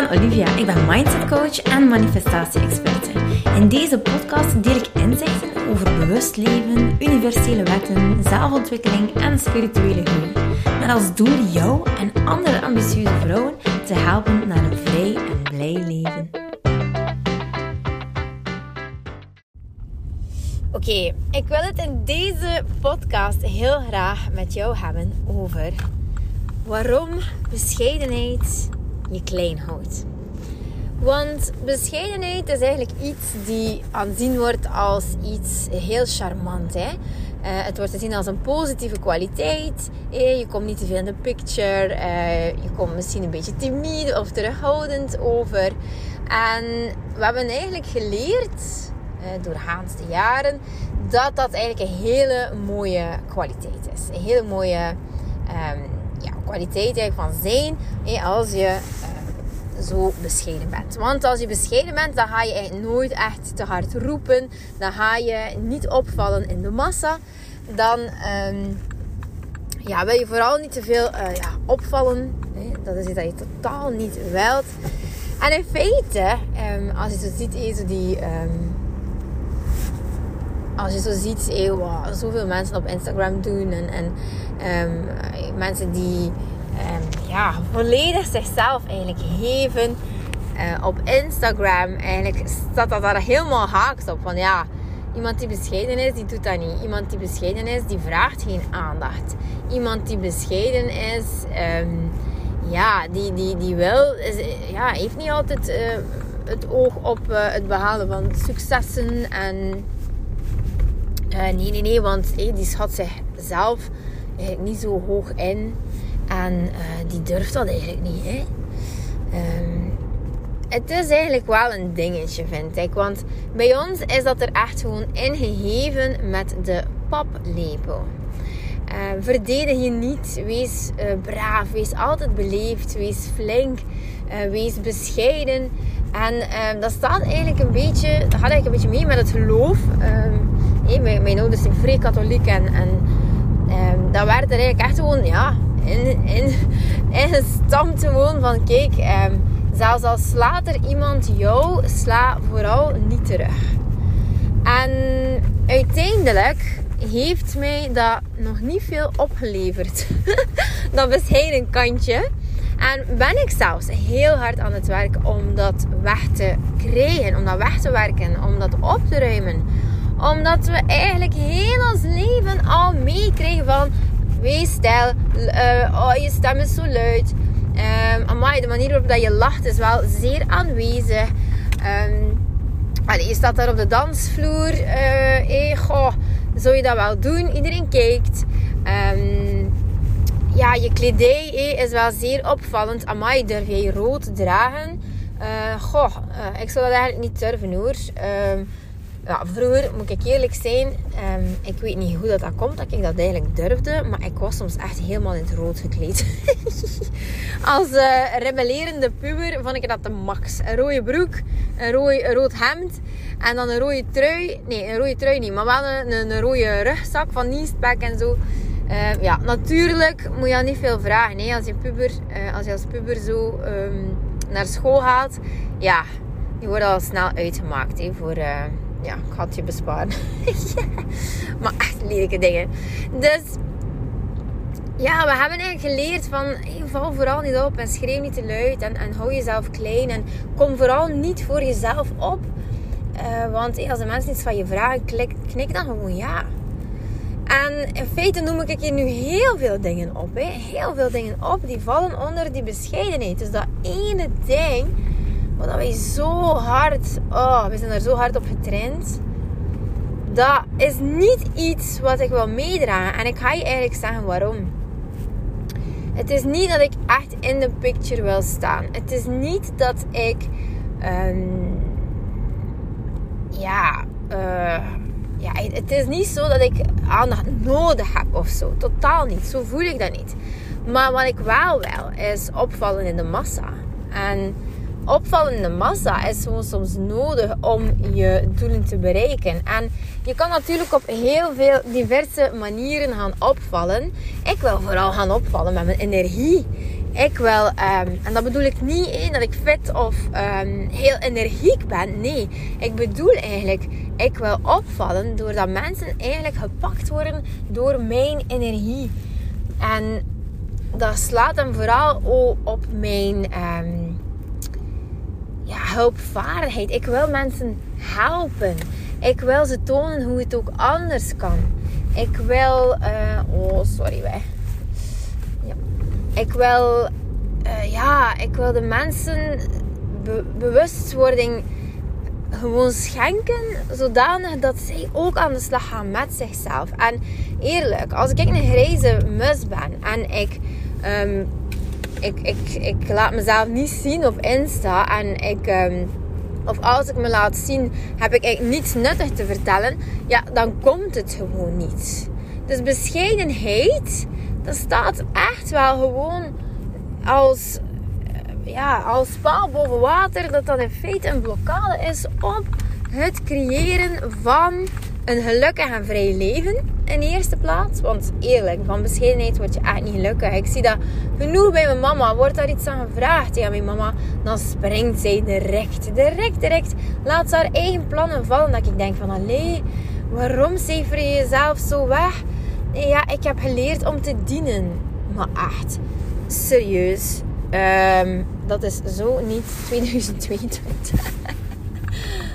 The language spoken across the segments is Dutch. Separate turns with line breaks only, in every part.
ben Olivia. Ik ben mindset coach en manifestatie-experte. In deze podcast deel ik inzichten over bewust leven, universele wetten, zelfontwikkeling en spirituele groei. Met als doel jou en andere ambitieuze vrouwen te helpen naar een vrij en blij leven. Oké, ik wil het in deze podcast heel graag met jou hebben over waarom bescheidenheid je klein houdt. Want bescheidenheid is eigenlijk iets die aanzien wordt als iets heel charmant. Hè? Uh, het wordt gezien als een positieve kwaliteit. Je komt niet te veel in de picture. Uh, je komt misschien een beetje timide of terughoudend over. En we hebben eigenlijk geleerd, uh, doorgaans de jaren, dat dat eigenlijk een hele mooie kwaliteit is. Een hele mooie um, kwaliteit van zijn als je uh, zo bescheiden bent. Want als je bescheiden bent, dan ga je eigenlijk nooit echt te hard roepen. Dan ga je niet opvallen in de massa. Dan um, ja, wil je vooral niet te veel uh, ja, opvallen. Dat is iets dat je totaal niet wilt. En in feite, um, als je zo ziet, is die... als je zo ziet, wow, zoveel mensen op Instagram doen en, en Um, mensen die um, ja, volledig zichzelf eigenlijk geven. Uh, op Instagram eigenlijk staat dat daar helemaal haaks op. Van ja, iemand die bescheiden is, die doet dat niet. Iemand die bescheiden is, die vraagt geen aandacht. Iemand die bescheiden is, um, ja, die, die, die wil, ja, heeft niet altijd uh, het oog op uh, het behalen van successen. En nee, nee, nee, want die schat zichzelf eigenlijk niet zo hoog in. En uh, die durft dat eigenlijk niet. Hè? Um, het is eigenlijk wel een dingetje, vind ik. Want bij ons is dat er echt gewoon ingegeven met de paplepel. Uh, verdedig je niet. Wees uh, braaf. Wees altijd beleefd. Wees flink. Uh, wees bescheiden. En uh, dat staat eigenlijk een beetje, dat gaat eigenlijk een beetje mee met het geloof. Hey, mijn, mijn, ouders zijn vrij katholiek en, en Um, dat werd er eigenlijk echt gewoon, ja, in, in, ingestampt gewoon van, kijk, um, zelfs als slaat er iemand jou, sla vooral niet terug. En uiteindelijk heeft mij dat nog niet veel opgeleverd. dat bescheiden kantje. En ben ik zelfs heel hard aan het werk om dat weg te krijgen, om dat weg te werken, om dat op te ruimen omdat we eigenlijk heel ons leven al meekrijgen van... Wees stijl. Uh, oh, je stem is zo luid. Um, amai, de manier waarop dat je lacht is wel zeer aanwezig. Um, allee, je staat daar op de dansvloer. Uh, goh, zou je dat wel doen? Iedereen kijkt. Um, ja, je kledij is wel zeer opvallend. Amai, durf jij rood dragen? Uh, goh, ik zou dat eigenlijk niet durven hoor. Ja, vroeger, moet ik eerlijk zijn, um, ik weet niet hoe dat, dat komt dat ik dat eigenlijk durfde, maar ik was soms echt helemaal in het rood gekleed. Als uh, rebellerende puber vond ik dat de max. Een rode broek, een, rooi, rood hemd en dan een rode trui. Nee, een rode trui niet, maar wel een, een, rode rugzak van Niespack en zo. Uh, ja, natuurlijk moet je al niet veel vragen. Hè? Als, je puber, uh, als je als puber zo um, naar school gaat, ja, je wordt al snel uitgemaakt hè, voor eh, ja, ik had je besparen. maar echt lelijke dingen. Dus ja, we hebben eigenlijk geleerd van hey, val vooral niet op en schreeuw niet te luid en, en hou jezelf klein en kom vooral niet voor jezelf op. Uh, want als de mensen iets van je vragen, klik, knik dan gewoon ja. En in feite noem ik hier nu heel veel dingen op. Hè. Heel veel dingen op die vallen onder die bescheidenheid. Dus dat ene ding wat wij zo hard, oh, we zijn er zo hard op getraind. Dat is niet iets wat ik wil meedragen. En ik ga je eigenlijk zeggen waarom. Het is niet dat ik echt in de picture wil staan. Het is niet dat ik, um, ja, uh, ja, het is niet zo dat ik aandacht nodig heb of zo. Totaal niet. Zo voel ik dat niet. Maar wat ik wel wil, is opvallen in de massa. En opvallende massa is gewoon soms nodig om je doelen te bereiken. En je kan natuurlijk op heel veel diverse manieren gaan opvallen. Ik wil vooral gaan opvallen met mijn energie. Ik wil, ehm, en dat bedoel ik niet in dat ik fit of ehm, heel energiek ben. Nee, ik bedoel eigenlijk, ik wil opvallen doordat mensen eigenlijk gepakt worden door mijn energie. En dat slaat hem vooral op mijn um, hulpvaardigheid. Ik wil mensen helpen. Ik wil ze tonen hoe het ook anders kan. Ik wil. Uh, oh, sorry, wij. Ja. Ik wil. Uh, ja, ik wil de mensen be bewustwording gewoon schenken, zodanig dat zij ook aan de slag gaan met zichzelf. En eerlijk, als ik een grijze mus ben en ik, um, ik, ik, ik laat mezelf niet zien op Insta en ik. Um, of als ik me laat zien, heb ik eigenlijk niets nuttig te vertellen. Ja, dan komt het gewoon niet. Dus bescheidenheid, dat staat echt wel gewoon als, eh, ja, als paal boven water. Dat dat in feite een blokkade is op het creëren van een gelukkig en vrij leven in eerste plaats. Want eerlijk, van bescheidenheid word je echt niet gelukkig. Ik zie dat genoeg bij mijn mama. Wordt daar iets aan gevraagd tegen mijn mama, dan springt zij direct, direct, direct. Laat ze haar eigen plannen vallen. Dat ik denk van, allee, waarom cijfer je jezelf zo weg? Ja, ik heb geleerd om te dienen. Maar echt, serieus. Um, dat is zo niet 2022.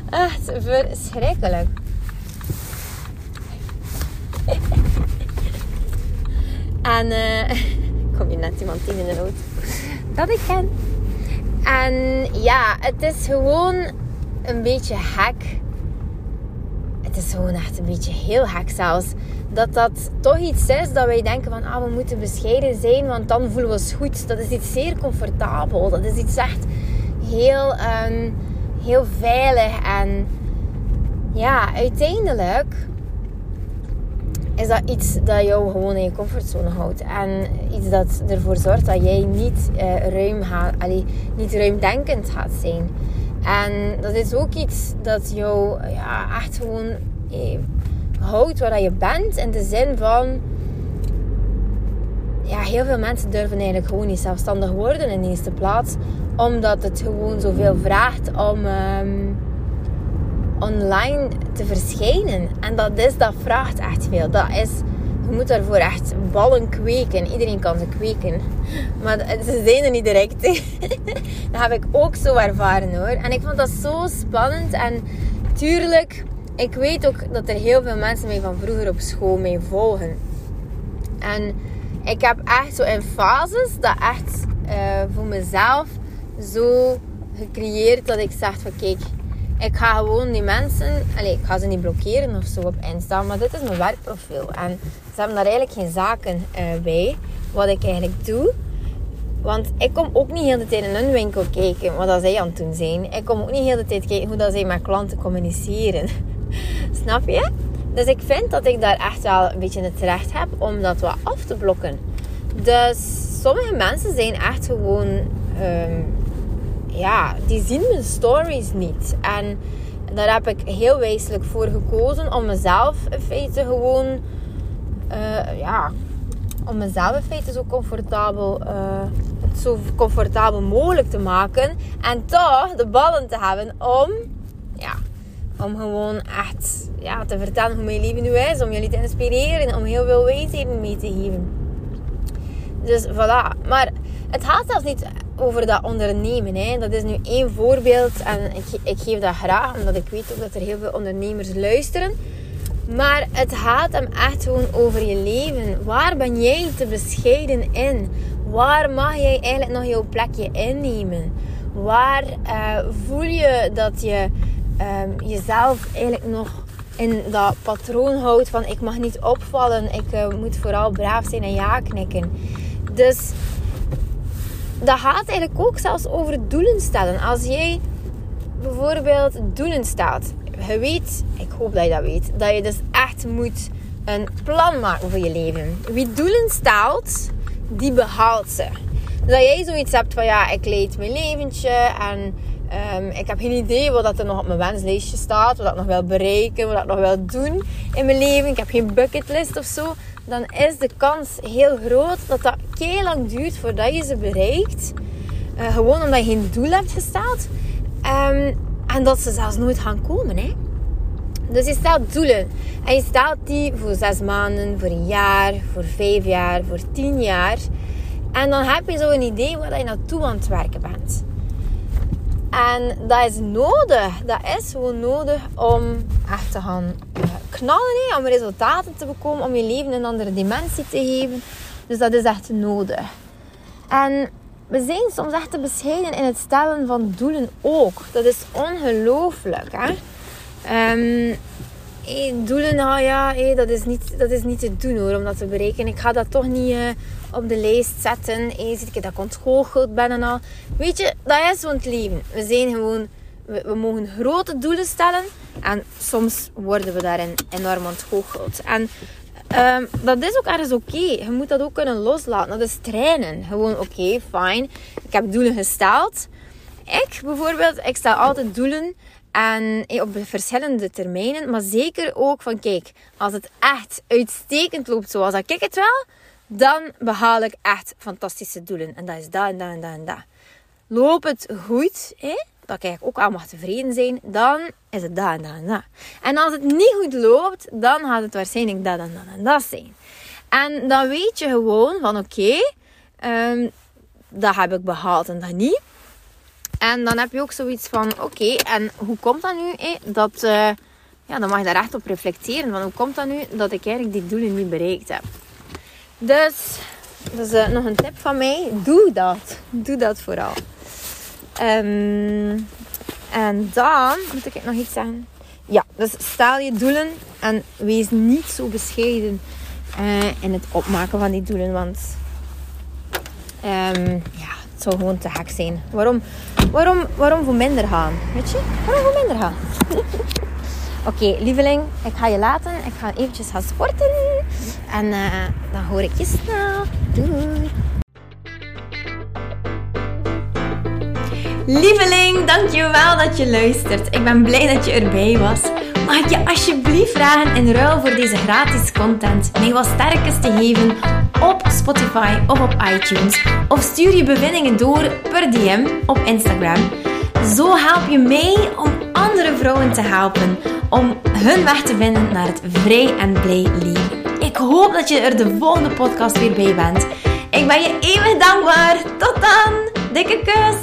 echt verschrikkelijk. En uh, kom je net iemand in de auto dat ik ken. En ja, het is gewoon een beetje hek. Het is gewoon echt een beetje heel hek zelfs. Dat dat toch iets is dat wij denken van ah, we moeten bescheiden zijn, want dan voelen we ons goed. Dat is iets zeer comfortabel. Dat is iets echt heel, um, heel veilig. En ja, uiteindelijk is dat iets dat jou gewoon in je comfortzone houdt. En iets dat ervoor zorgt dat jij niet, uh, ruim, gaat, allee, niet ruimdenkend gaat zijn. En dat is ook iets dat jou ja, echt gewoon eh, houdt waar je bent. In de zin van... Ja, heel veel mensen durven eigenlijk gewoon niet zelfstandig worden in de eerste plaats. Omdat het gewoon zoveel vraagt om... Um, online te verschijnen. En dat, is, dat vraagt echt veel. Dat is, je moet daarvoor echt ballen kweken. Iedereen kan ze kweken. Maar ze zijn er niet direct. dat heb ik ook zo ervaren hoor. En ik vond dat zo spannend. En tuurlijk, ik weet ook dat er heel veel mensen mij van vroeger op school mee volgen. En ik heb echt zo in fases dat echt uh, voor mezelf zo gecreëerd dat ik zeg van kijk, ik ga gewoon die mensen, allez, ik ga ze niet blokkeren of zo op Insta, maar dit is mijn werkprofiel. En ze hebben daar eigenlijk geen zaken uh, bij, wat ik eigenlijk doe. Want ik kom ook niet heel de tijd in hun winkel kijken wat dat zij aan het doen zijn. Ik kom ook niet heel de tijd kijken hoe dat zij met klanten communiceren. Snap je? Dus ik vind dat ik daar echt wel een beetje het recht heb om dat wat af te blokken. Dus sommige mensen zijn echt gewoon um, ja, die zien mijn stories niet. En daar heb ik heel wezenlijk voor gekozen om mezelf in feite gewoon, uh, ja, om mezelf in feite zo comfortabel, uh, zo comfortabel mogelijk te maken. En toch de ballen te hebben om, ja, om gewoon echt ja, te vertellen hoe mijn leven nu is. Om jullie te inspireren, om heel veel wijsheden mee te geven. Dus voilà. Maar het gaat zelfs niet over dat ondernemen. Hè. Dat is nu één voorbeeld en ik, ik geef dat graag, omdat ik weet ook dat er heel veel ondernemers luisteren. Maar het gaat hem echt gewoon over je leven. Waar ben jij te bescheiden in? Waar mag jij eigenlijk nog jouw plekje innemen? Waar uh, voel je dat je um, jezelf eigenlijk nog in dat patroon houdt van ik mag niet opvallen, ik uh, moet vooral braaf zijn en ja knikken. Dus dat gaat eigenlijk ook zelfs over doelen stellen. Als jij bijvoorbeeld doelen stelt, je weet, ik hoop dat je dat weet, dat je dus echt moet een plan maken voor je leven. Wie doelen stelt, die behaalt ze. Dus dat jij zoiets hebt van ja, ik leid mijn leventje en um, ik heb geen idee wat er nog op mijn wenslijstje staat, wat ik nog wil bereiken, wat ik nog wil doen in mijn leven. Ik heb geen bucketlist of zo. Dan is de kans heel groot dat dat heel lang duurt voordat je ze bereikt. Uh, gewoon omdat je geen doel hebt gesteld. Um, en dat ze zelfs nooit gaan komen. Hè? Dus je stelt doelen. En je stelt die voor zes maanden, voor een jaar, voor vijf jaar, voor tien jaar. En dan heb je zo een idee waar je naartoe aan het werken bent. En dat is nodig. Dat is gewoon nodig om echt te gaan eh, knallen. Om resultaten te bekomen. Om je leven een andere dimensie te geven. Dus dat is echt nodig. En we zijn soms echt te bescheiden in het stellen van doelen ook. Dat is ongelooflijk. Hè? Um, doelen, nou ja, hey, dat, is niet, dat is niet te doen hoor, om dat te bereiken. Ik ga dat toch niet op de lijst zetten. Hey, ziet dat ik ontgoocheld ben en al. Weet je, dat is zo'n leven. We zijn gewoon... We, we, mogen grote doelen stellen. En soms worden we daarin enorm ontgoocheld. En um, dat is ook ergens oké. Je moet dat ook kunnen loslaten. Dat is trainen. Gewoon, oké, fijn. Ik heb doelen gesteld. Ik bijvoorbeeld, ik stel altijd doelen en op verschillende termijnen. Maar zeker ook van, kijk, als het echt uitstekend loopt zoals ik het wel, dan behaal ik echt fantastische doelen. En dat is dat en dat en dat en dat. Loopt het goed, hè, dat ik ook allemaal tevreden zijn, dan is het dat en dat en dat. En als het niet goed loopt, dan gaat het waarschijnlijk dat en dat en dat zijn. En dan weet je gewoon van, oké, um, dat heb ik behaald en dat niet. En dan heb je ook zoiets van, oké, en hoe komt dat nu? Dat, uh, ja, dan mag je daar echt op reflecteren. Van hoe komt dat nu dat ik eigenlijk die doelen niet bereikt heb? Dus, dat is nog een tip van mij. Doe dat. Doe dat vooral. Um, en dan, moet ik nog iets zeggen? Ja, dus stel je doelen en wees niet zo bescheiden uh, in het opmaken van die doelen. Want um, ja, het zou gewoon te gek zijn. Waarom, waarom, waarom voor minder gaan? Weet je? Waarom voor minder gaan? Oké, lieveling, ik ga je laten. Ik ga eventjes gaan sporten. En uh, dan hoor ik je snel. Doei! Lieveling, dankjewel dat je luistert. Ik ben blij dat je erbij was. Mag ik je alsjeblieft vragen in ruil voor deze gratis content mij wat sterkes te geven op Spotify of op iTunes? Of stuur je bevindingen door per DM op Instagram. Zo help je mij om andere vrouwen te helpen om hun weg te vinden naar het vrij en blij leven. Ik hoop dat je er de volgende podcast weer bij bent. Ik ben je eeuwig dankbaar. Tot dan. Dikke kus.